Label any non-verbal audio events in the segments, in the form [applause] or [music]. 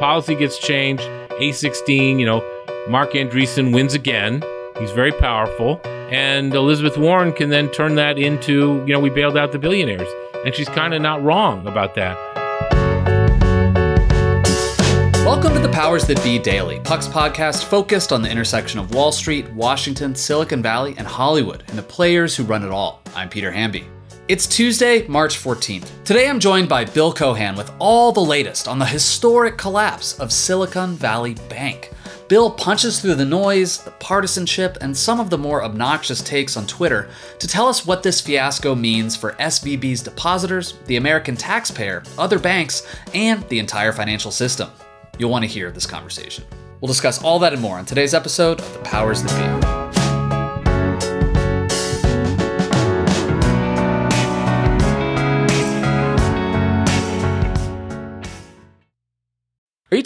policy gets changed, A16, you know, Marc Andreessen wins again. He's very powerful. And Elizabeth Warren can then turn that into, you know, we bailed out the billionaires. And she's kind of not wrong about that. Welcome to the Powers That Be Daily, Puck's podcast focused on the intersection of Wall Street, Washington, Silicon Valley, and Hollywood, and the players who run it all. I'm Peter Hamby. It's Tuesday, March 14th. Today I'm joined by Bill Cohan with all the latest on the historic collapse of Silicon Valley Bank. Bill punches through the noise, the partisanship, and some of the more obnoxious takes on Twitter to tell us what this fiasco means for SVB's depositors, the American taxpayer, other banks, and the entire financial system. You'll want to hear this conversation. We'll discuss all that and more on today's episode of The Powers That Be.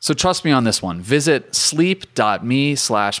So trust me on this one. Visit sleep.me slash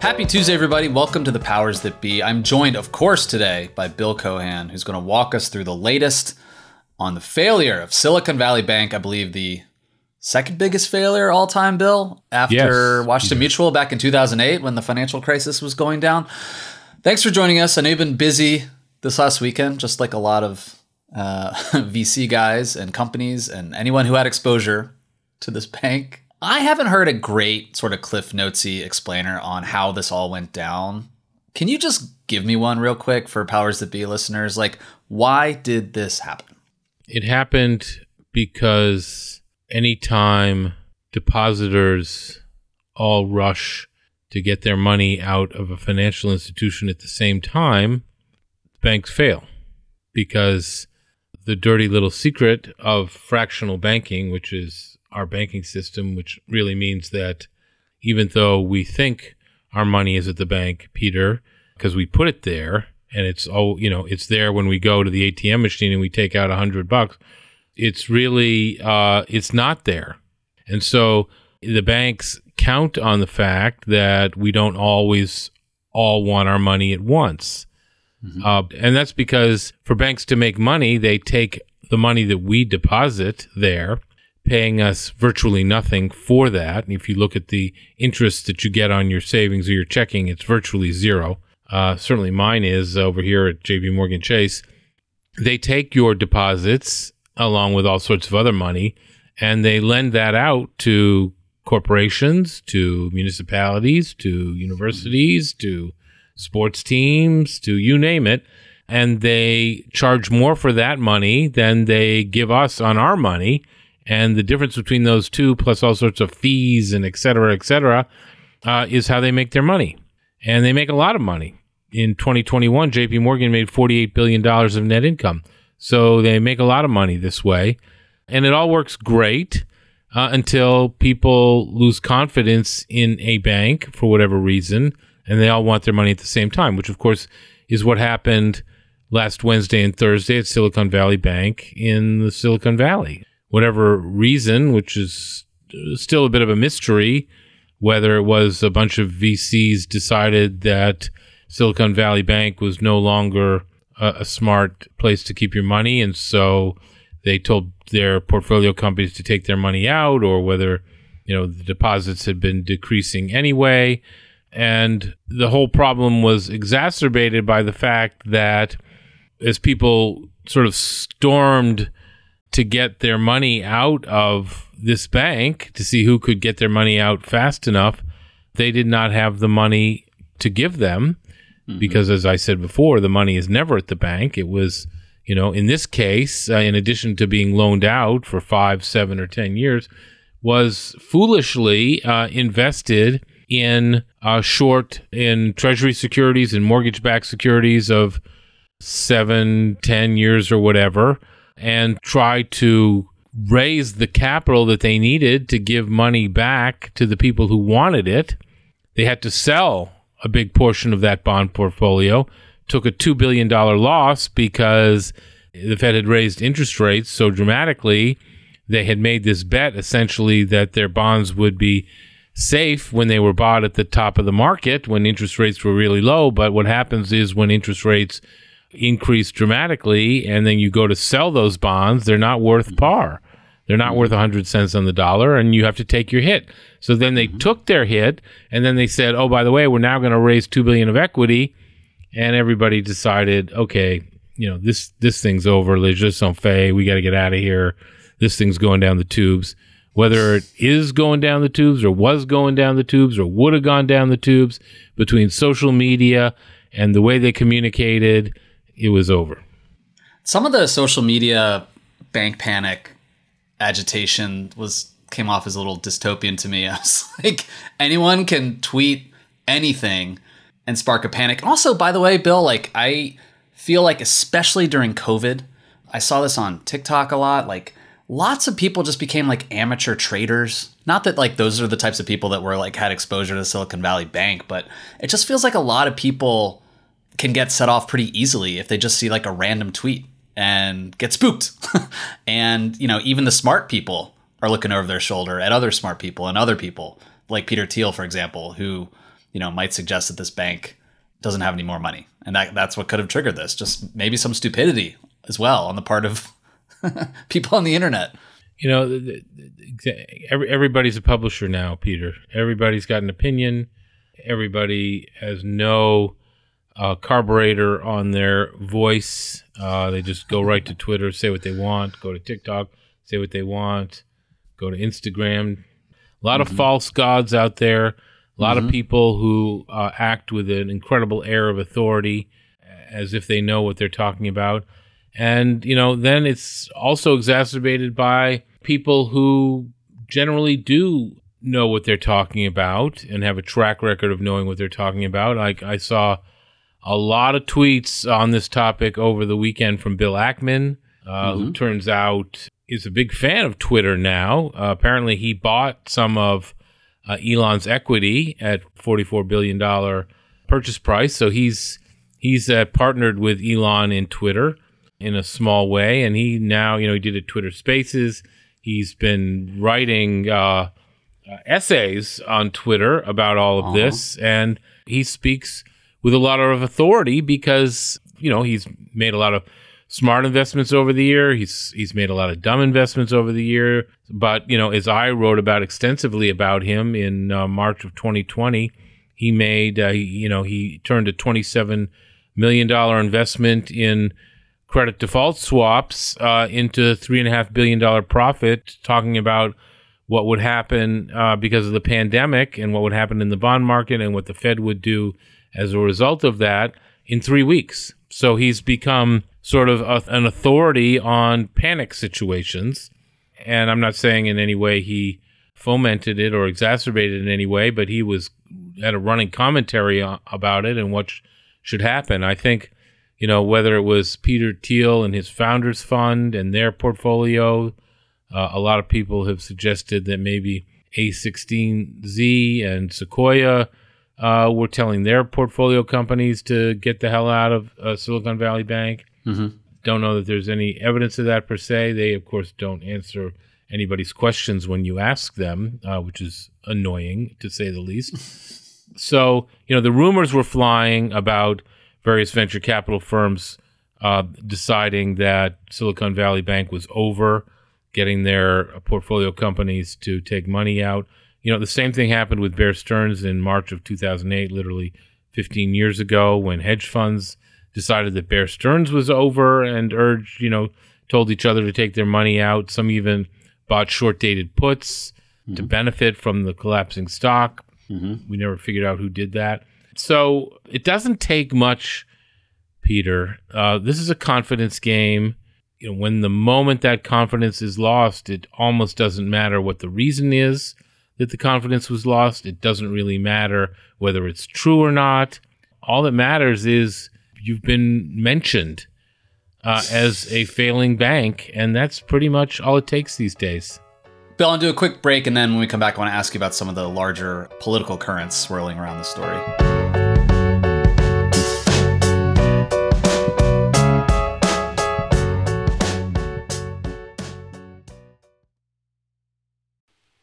Happy Tuesday, everybody. Welcome to the Powers That Be. I'm joined, of course, today by Bill Cohan, who's going to walk us through the latest on the failure of Silicon Valley Bank. I believe the second biggest failure all time, Bill, after yes. Washington Mutual back in 2008 when the financial crisis was going down. Thanks for joining us. I know you've been busy this last weekend, just like a lot of uh, [laughs] VC guys and companies and anyone who had exposure to this bank. I haven't heard a great sort of Cliff Notesy explainer on how this all went down. Can you just give me one real quick for powers that be listeners? Like, why did this happen? It happened because anytime depositors all rush to get their money out of a financial institution at the same time, banks fail because the dirty little secret of fractional banking, which is our banking system, which really means that even though we think our money is at the bank, Peter, because we put it there and it's oh you know it's there when we go to the ATM machine and we take out a hundred bucks, it's really uh, it's not there, and so the banks count on the fact that we don't always all want our money at once. Mm-hmm. Uh, and that's because for banks to make money, they take the money that we deposit there, paying us virtually nothing for that. And if you look at the interest that you get on your savings or your checking, it's virtually zero. Uh, certainly mine is over here at JP Morgan Chase. They take your deposits along with all sorts of other money and they lend that out to corporations, to municipalities, to universities, to sports teams to you name it. And they charge more for that money than they give us on our money. And the difference between those two, plus all sorts of fees and et cetera, et cetera, uh, is how they make their money. And they make a lot of money. in 2021, JP Morgan made $48 billion of net income. So they make a lot of money this way. And it all works great uh, until people lose confidence in a bank for whatever reason. And they all want their money at the same time, which, of course, is what happened last Wednesday and Thursday at Silicon Valley Bank in the Silicon Valley. Whatever reason, which is uh, still a bit of a mystery, whether it was a bunch of VCs decided that Silicon Valley Bank was no longer a, a smart place to keep your money, and so they told their portfolio companies to take their money out, or whether you know the deposits had been decreasing anyway. And the whole problem was exacerbated by the fact that as people sort of stormed to get their money out of this bank to see who could get their money out fast enough, they did not have the money to give them mm-hmm. because, as I said before, the money is never at the bank. It was, you know, in this case, uh, in addition to being loaned out for five, seven, or 10 years, was foolishly uh, invested in uh, short in treasury securities and mortgage backed securities of seven, ten years or whatever, and try to raise the capital that they needed to give money back to the people who wanted it. They had to sell a big portion of that bond portfolio, took a $2 billion loss because the Fed had raised interest rates so dramatically. They had made this bet essentially that their bonds would be safe when they were bought at the top of the market when interest rates were really low. But what happens is when interest rates increase dramatically and then you go to sell those bonds, they're not worth mm-hmm. par. They're not worth 100 cents on the dollar and you have to take your hit. So then they mm-hmm. took their hit and then they said, "Oh, by the way, we're now going to raise 2 billion of equity." And everybody decided, "Okay, you know, this this thing's over. Les jeux sont faits. We got to get out of here. This thing's going down the tubes." Whether it is going down the tubes or was going down the tubes or would have gone down the tubes between social media and the way they communicated, it was over. Some of the social media bank panic agitation was came off as a little dystopian to me. [laughs] I was like, anyone can tweet anything and spark a panic. Also, by the way, Bill, like I feel like especially during COVID, I saw this on TikTok a lot, like lots of people just became like amateur traders. Not that like those are the types of people that were like had exposure to Silicon Valley Bank, but it just feels like a lot of people can get set off pretty easily if they just see like a random tweet and get spooked. [laughs] and, you know, even the smart people are looking over their shoulder at other smart people and other people, like Peter Thiel, for example, who, you know, might suggest that this bank doesn't have any more money. And that, that's what could have triggered this. Just maybe some stupidity as well on the part of [laughs] people on the internet. You know, every, everybody's a publisher now, Peter. Everybody's got an opinion. Everybody has no uh, carburetor on their voice. Uh, they just go right to Twitter, say what they want, go to TikTok, say what they want, go to Instagram. A lot mm-hmm. of false gods out there, a lot mm-hmm. of people who uh, act with an incredible air of authority as if they know what they're talking about. And, you know, then it's also exacerbated by people who generally do know what they're talking about and have a track record of knowing what they're talking about. Like I saw a lot of tweets on this topic over the weekend from Bill Ackman, uh, mm-hmm. who turns out is a big fan of Twitter now. Uh, apparently, he bought some of uh, Elon's equity at $44 billion purchase price. So he's he's uh, partnered with Elon in Twitter in a small way. And he now, you know, he did a Twitter Spaces. He's been writing uh, uh, essays on Twitter about all of uh-huh. this. And he speaks with a lot of authority because you know he's made a lot of smart investments over the year. He's he's made a lot of dumb investments over the year. But you know, as I wrote about extensively about him in uh, March of 2020, he made uh, you know he turned a 27 million dollar investment in credit default swaps uh, into three and a half billion dollar profit, talking about what would happen uh, because of the pandemic and what would happen in the bond market and what the Fed would do as a result of that in three weeks. So he's become sort of a, an authority on panic situations. And I'm not saying in any way he fomented it or exacerbated it in any way, but he was had a running commentary about it and what should happen. I think, you know, whether it was Peter Thiel and his founders fund and their portfolio, uh, a lot of people have suggested that maybe A16Z and Sequoia uh, were telling their portfolio companies to get the hell out of uh, Silicon Valley Bank. Mm-hmm. Don't know that there's any evidence of that per se. They, of course, don't answer anybody's questions when you ask them, uh, which is annoying to say the least. [laughs] so, you know, the rumors were flying about various venture capital firms uh, deciding that Silicon Valley Bank was over, getting their portfolio companies to take money out. You know, the same thing happened with Bear Stearns in March of 2008, literally 15 years ago, when hedge funds decided that Bear Stearns was over and urged, you know, told each other to take their money out. Some even bought short dated puts mm-hmm. to benefit from the collapsing stock. Mm-hmm. We never figured out who did that. So it doesn't take much, Peter. Uh, this is a confidence game. You know, when the moment that confidence is lost, it almost doesn't matter what the reason is that the confidence was lost. It doesn't really matter whether it's true or not. All that matters is you've been mentioned uh, as a failing bank, and that's pretty much all it takes these days. Bill, I'll do a quick break, and then when we come back, I want to ask you about some of the larger political currents swirling around the story.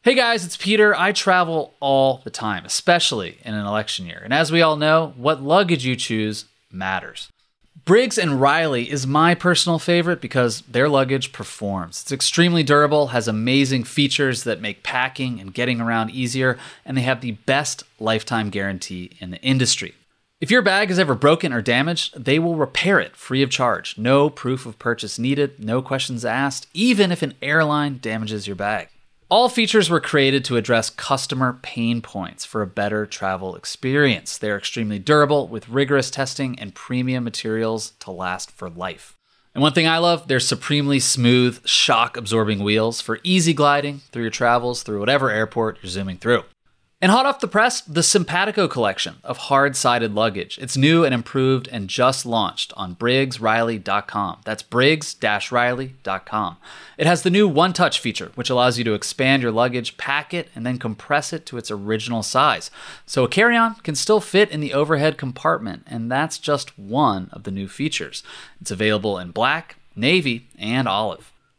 Hey guys, it's Peter. I travel all the time, especially in an election year. And as we all know, what luggage you choose matters. Briggs and Riley is my personal favorite because their luggage performs. It's extremely durable, has amazing features that make packing and getting around easier, and they have the best lifetime guarantee in the industry. If your bag is ever broken or damaged, they will repair it free of charge. No proof of purchase needed, no questions asked, even if an airline damages your bag. All features were created to address customer pain points for a better travel experience. They're extremely durable with rigorous testing and premium materials to last for life. And one thing I love, they're supremely smooth, shock absorbing wheels for easy gliding through your travels through whatever airport you're zooming through. And hot off the press, the Sympatico collection of hard sided luggage. It's new and improved and just launched on BriggsRiley.com. That's Briggs Riley.com. It has the new One Touch feature, which allows you to expand your luggage, pack it, and then compress it to its original size. So a carry on can still fit in the overhead compartment, and that's just one of the new features. It's available in black, navy, and olive.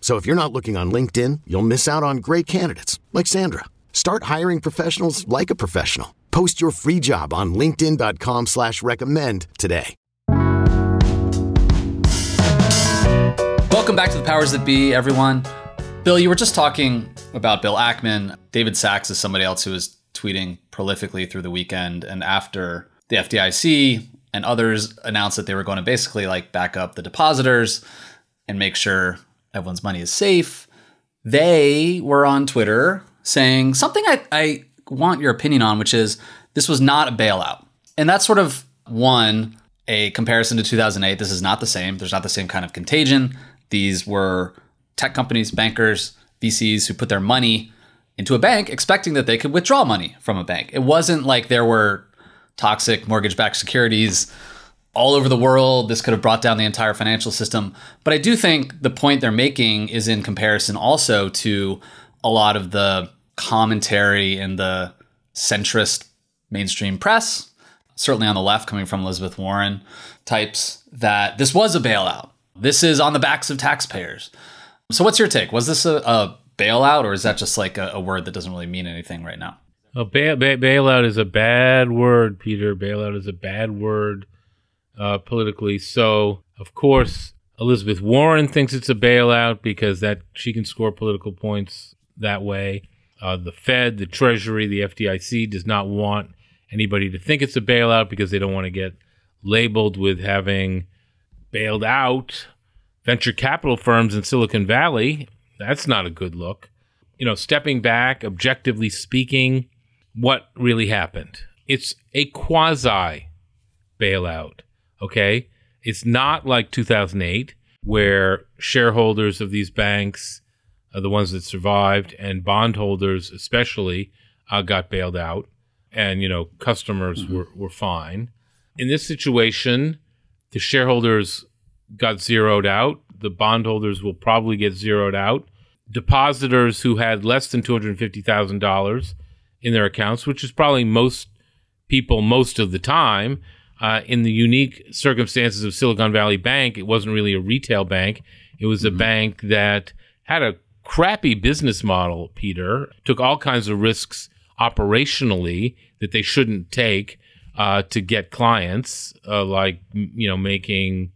So if you're not looking on LinkedIn, you'll miss out on great candidates like Sandra. Start hiring professionals like a professional. Post your free job on LinkedIn.com slash recommend today. Welcome back to the powers that be, everyone. Bill, you were just talking about Bill Ackman. David Sacks is somebody else who was tweeting prolifically through the weekend. And after the FDIC and others announced that they were going to basically like back up the depositors and make sure everyone's money is safe. They were on Twitter saying something I, I want your opinion on, which is this was not a bailout. And that's sort of one, a comparison to 2008. This is not the same. There's not the same kind of contagion. These were tech companies, bankers, VCs who put their money into a bank expecting that they could withdraw money from a bank. It wasn't like there were toxic mortgage backed securities all over the world. This could have brought down the entire financial system. But I do think the point they're making is in comparison also to a lot of the commentary in the centrist mainstream press, certainly on the left, coming from Elizabeth Warren types, that this was a bailout. This is on the backs of taxpayers. So, what's your take? Was this a, a bailout, or is that just like a, a, word that doesn't really mean anything right now? A bail, bailout is a bad word, Peter. Bailout is a bad word uh, politically. So, of course, Elizabeth Warren thinks it's a bailout because that she can score political points that way. Uh, the Fed, the Treasury, the FDIC does not want anybody to think it's a bailout because they don't want to get labeled with having bailed out venture capital firms in Silicon Valley. That's not a good look. You know, stepping back, objectively speaking, what really happened? It's a quasi bailout, okay? It's not like 2008 where shareholders of these banks, uh, the ones that survived, and bondholders especially, uh, got bailed out, and you know customers mm-hmm. were were fine. In this situation, the shareholders got zeroed out. The bondholders will probably get zeroed out. Depositors who had less than two hundred fifty thousand dollars in their accounts, which is probably most people most of the time, uh, in the unique circumstances of Silicon Valley Bank, it wasn't really a retail bank. It was a mm-hmm. bank that had a crappy business model, Peter, took all kinds of risks operationally that they shouldn't take uh, to get clients, uh, like, you know, making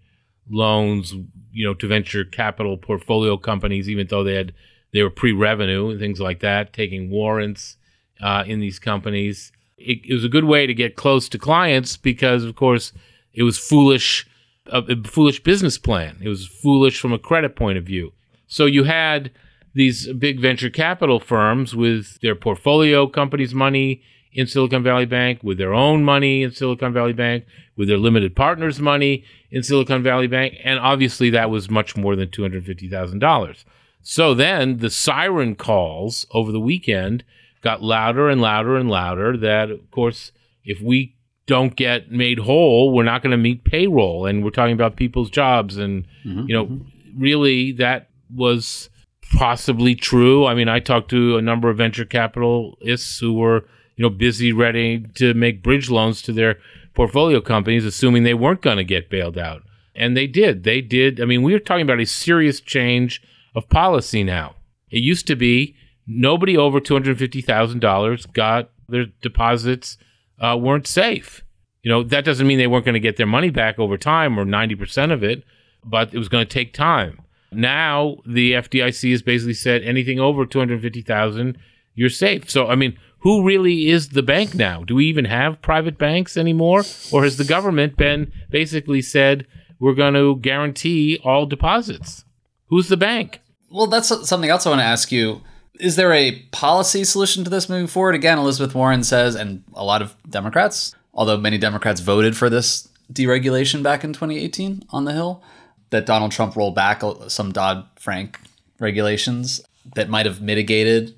loans, you know, to venture capital portfolio companies, even though they had, they were pre-revenue and things like that, taking warrants uh, in these companies it, it, was a good way to get close to clients because, of course, it was foolish, a, a foolish business plan. It was foolish from a credit point of view. So you had these big venture capital firms with their portfolio companies' money in Silicon Valley Bank, with their own money in Silicon Valley Bank, with their limited partners' money in Silicon Valley Bank, and obviously that was much more than two hundred fifty thousand dollars. So then the siren calls over the weekend got louder and louder and louder that, of course, if we don't get made whole, we're not going to meet payroll. And we're talking about people's jobs. And, mm-hmm, you know, mm-hmm. really that was possibly true. I mean, I talked to a number of venture capitalists who were, you know, busy ready to make bridge loans to their portfolio companies, assuming they weren't going to get bailed out. And they did. They did. I mean, we are talking about a serious change of policy now. It used to be nobody over $250,000 got their deposits uh, weren't safe. You know, that doesn't mean they weren't going to get their money back over time or 90% of it, but it was going to take time. Now the FDIC has basically said anything over 250,000 you're safe. So I mean, who really is the bank now? Do we even have private banks anymore or has the government been basically said we're going to guarantee all deposits? Who's the bank? Well, that's something else I want to ask you is there a policy solution to this moving forward? Again, Elizabeth Warren says, and a lot of Democrats, although many Democrats voted for this deregulation back in 2018 on the Hill, that Donald Trump rolled back some Dodd Frank regulations that might have mitigated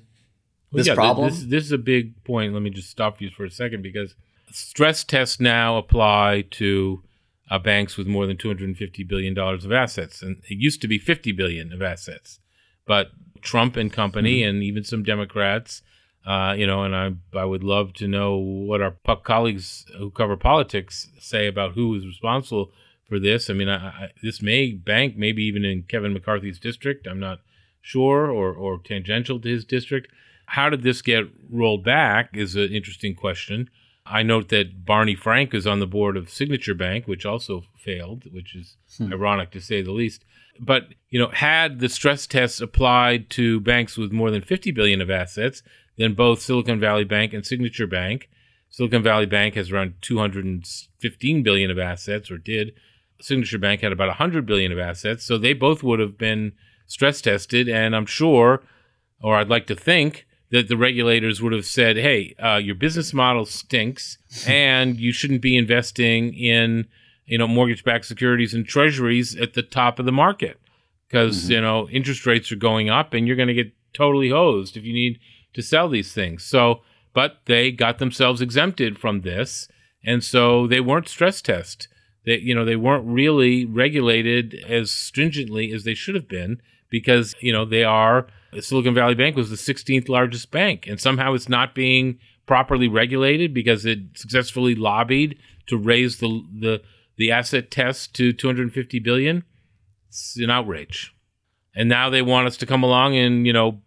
this yeah, problem. This, this is a big point. Let me just stop you for a second because stress tests now apply to uh, banks with more than 250 billion dollars of assets, and it used to be 50 billion of assets, but Trump and company, mm-hmm. and even some Democrats. Uh, you know, and I I would love to know what our colleagues who cover politics say about who is responsible for this. I mean, I, I, this may bank maybe even in Kevin McCarthy's district. I'm not sure, or or tangential to his district. How did this get rolled back is an interesting question. I note that Barney Frank is on the board of Signature Bank, which also failed, which is hmm. ironic to say the least. But you know, had the stress tests applied to banks with more than 50 billion of assets, then both Silicon Valley Bank and Signature Bank, Silicon Valley Bank has around 215 billion of assets, or did. Signature Bank had about 100 billion of assets, so they both would have been stress tested. And I'm sure, or I'd like to think, that the regulators would have said, "Hey, uh, your business model stinks, and you shouldn't be investing in." You know mortgage-backed securities and treasuries at the top of the market. Because mm-hmm. you know interest rates are going up and you're going to get totally hosed if you need to sell these things. So but they got themselves exempted from this and so they weren't stress test. They you know they weren't really regulated as stringently as they should have been because you know they are Silicon Valley Bank was the 16th largest bank and somehow it's not being properly regulated because it successfully lobbied to raise the the the asset test to 250 billion. It's an outrage. And now they want us to come along and, you know,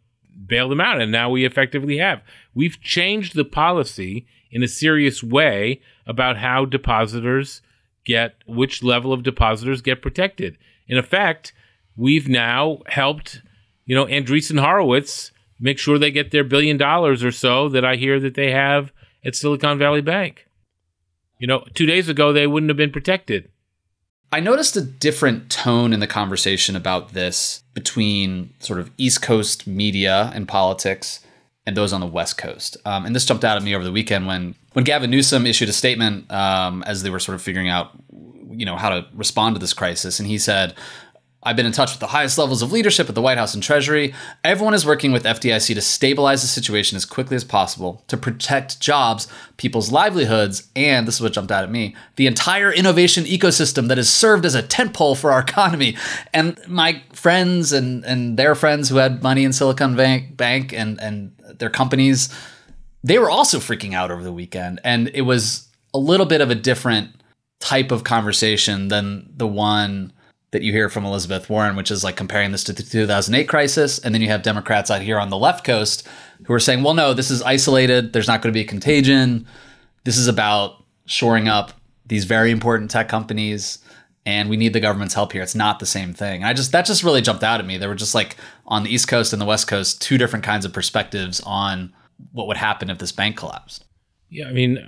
bail them out. And now we effectively have. We've changed the policy in a serious way about how depositors get, which level of depositors get protected. In effect, we've now helped, you know, Andreessen Horowitz make sure they get their billion dollars or so that I hear that they have at Silicon Valley Bank. You know, two days ago they wouldn't have been protected. I noticed a different tone in the conversation about this between sort of East Coast media and politics and those on the West Coast. Um, and this jumped out at me over the weekend when when Gavin Newsom issued a statement um, as they were sort of figuring out, you know, how to respond to this crisis, and he said, I've been in touch with the highest levels of leadership at the White House and Treasury. Everyone is working with FDIC to stabilize the situation as quickly as possible, to protect jobs, people's livelihoods, and this is what jumped out at me the entire innovation ecosystem that has served as a tentpole for our [laughs] economy. And my friends and, and their friends who had money in Silicon Bank, Bank and, and their companies, they were also freaking out over the weekend. And it was a little bit of a different type of conversation than the one that you hear from Elizabeth Warren, which is like comparing this to the 2008 crisis. And then you have Democrats out here on the left coast who are saying, well, no, this is isolated. There's not going to be a contagion. This is about shoring up these very important tech companies. And we need the government's help here. It's not the same thing. I just, that just really jumped out at me. There were just like on the East Coast and the West Coast, two different kinds of perspectives on what would happen if this bank collapsed. Yeah. I mean,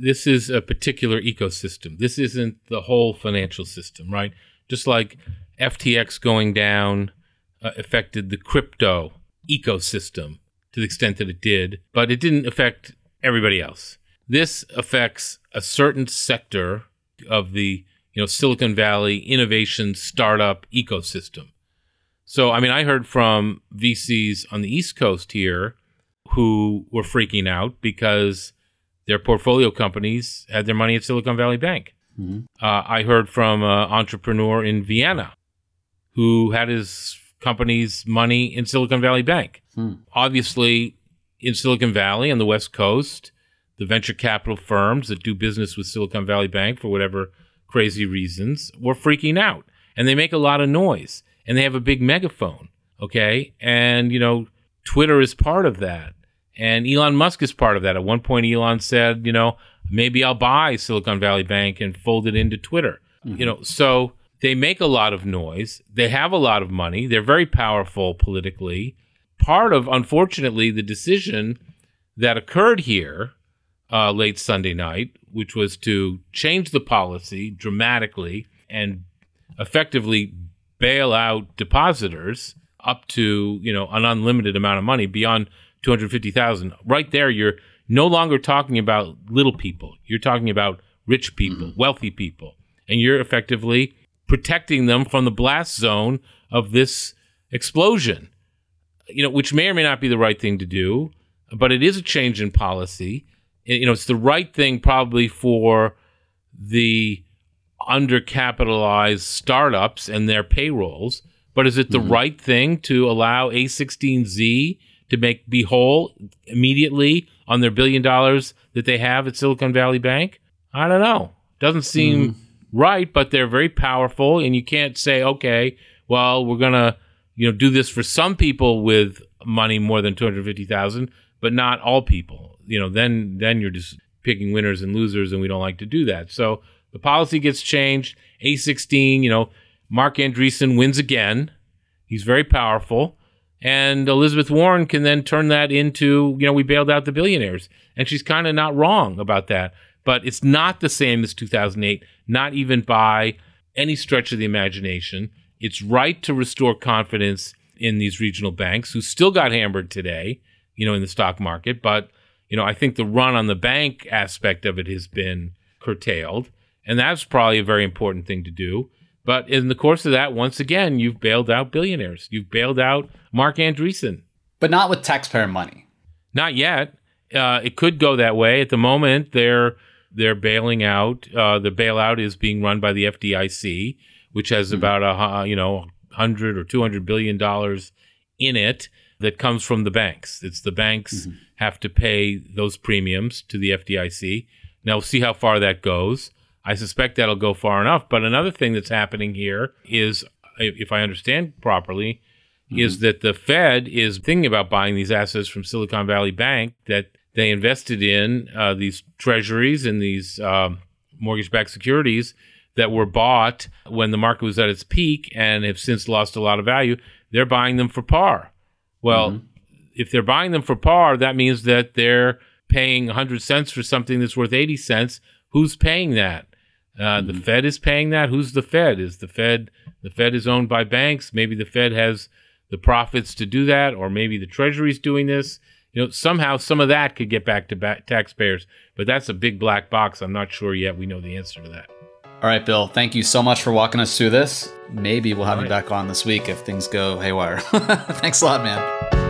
this is a particular ecosystem. This isn't the whole financial system, right? Just like FTX going down uh, affected the crypto ecosystem to the extent that it did, but it didn't affect everybody else. This affects a certain sector of the you know Silicon Valley innovation startup ecosystem. So I mean I heard from VCs on the East Coast here who were freaking out because their portfolio companies had their money at Silicon Valley Bank. Mm-hmm. Uh, I heard from an entrepreneur in Vienna who had his company's money in Silicon Valley Bank. Hmm. Obviously, in Silicon Valley on the West Coast, the venture capital firms that do business with Silicon Valley Bank for whatever crazy reasons were freaking out. And they make a lot of noise and they have a big megaphone. Okay. And, you know, Twitter is part of that. And Elon Musk is part of that. At one point, Elon said, you know, maybe I'll buy Silicon Valley Bank and fold it into Twitter. Mm-hmm. You know, so they make a lot of noise. They have a lot of money. They're very powerful politically. Part of, unfortunately, the decision that occurred here uh, late Sunday night, which was to change the policy dramatically and effectively bail out depositors up to you know an unlimited amount of money beyond 250,000. Right there, you're no longer talking about little people. You're talking about rich people, mm-hmm. wealthy people, and you're effectively protecting them from the blast zone of this explosion. You know, which may or may not be the right thing to do, but it is a change in policy. You know, it's the right thing probably for the undercapitalized startups and their payrolls, but is it the mm-hmm. right thing to allow A16Z to make be whole immediately on their billion dollars that they have at Silicon Valley Bank? I don't know. Doesn't seem mm. right, but they're very powerful, and you can't say, okay, well, we're gonna, you know, do this for some people with money more than two hundred fifty thousand, but not all people. You know, then then you're just picking winners and losers, and we don't like to do that. So the policy gets changed. A sixteen, you know, Marc Andreessen wins again. He's very powerful. And Elizabeth Warren can then turn that into, you know, we bailed out the billionaires. And she's kind of not wrong about that. But it's not the same as 2008, not even by any stretch of the imagination. It's right to restore confidence in these regional banks who still got hammered today, you know, in the stock market. But, you know, I think the run on the bank aspect of it has been curtailed. And that's probably a very important thing to do. But in the course of that, once again, you've bailed out billionaires. You've bailed out Marc Andreessen. But not with taxpayer money. Not yet. Uh, it could go that way. At the moment, they're they're bailing out. Uh, the bailout is being run by the FDIC, which has mm-hmm. about a you know hundred or two hundred billion dollars in it that comes from the banks. It's the banks mm-hmm. have to pay those premiums to the FDIC. Now we'll see how far that goes. I suspect that'll go far enough. But another thing that's happening here is, if I understand properly, mm-hmm. is that the Fed is thinking about buying these assets from Silicon Valley Bank that they invested in uh, these treasuries and these um, mortgage-backed securities that were bought when the market was at its peak and have since lost a lot of value. They're buying them for par. Well, mm-hmm. if they're buying them for par, that means that they're paying 100 cents for something that's worth 80 cents. Who's paying that? Uh, The Fed is paying that. Who's the Fed? Is the Fed the Fed is owned by banks? Maybe the Fed has the profits to do that, or maybe the Treasury's doing this. You know, somehow some of that could get back to ba- taxpayers, but that's a big black box. I'm not sure yet. We know the answer to that. All right, Bill, thank you so much for walking us through this. Maybe we'll have All you right. back on this week if things go haywire. [laughs] Thanks a lot, man.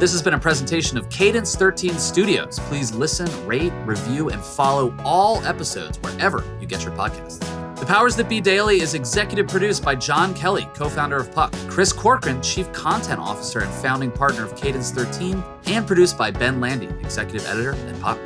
This has been a presentation of Cadence 13 Studios. Please listen, rate, review, and follow all episodes wherever you get your podcasts. The Powers That Be Daily is executive produced by John Kelly, co founder of Puck, Chris Corcoran, chief content officer and founding partner of Cadence 13, and produced by Ben Landy, executive editor at Puck.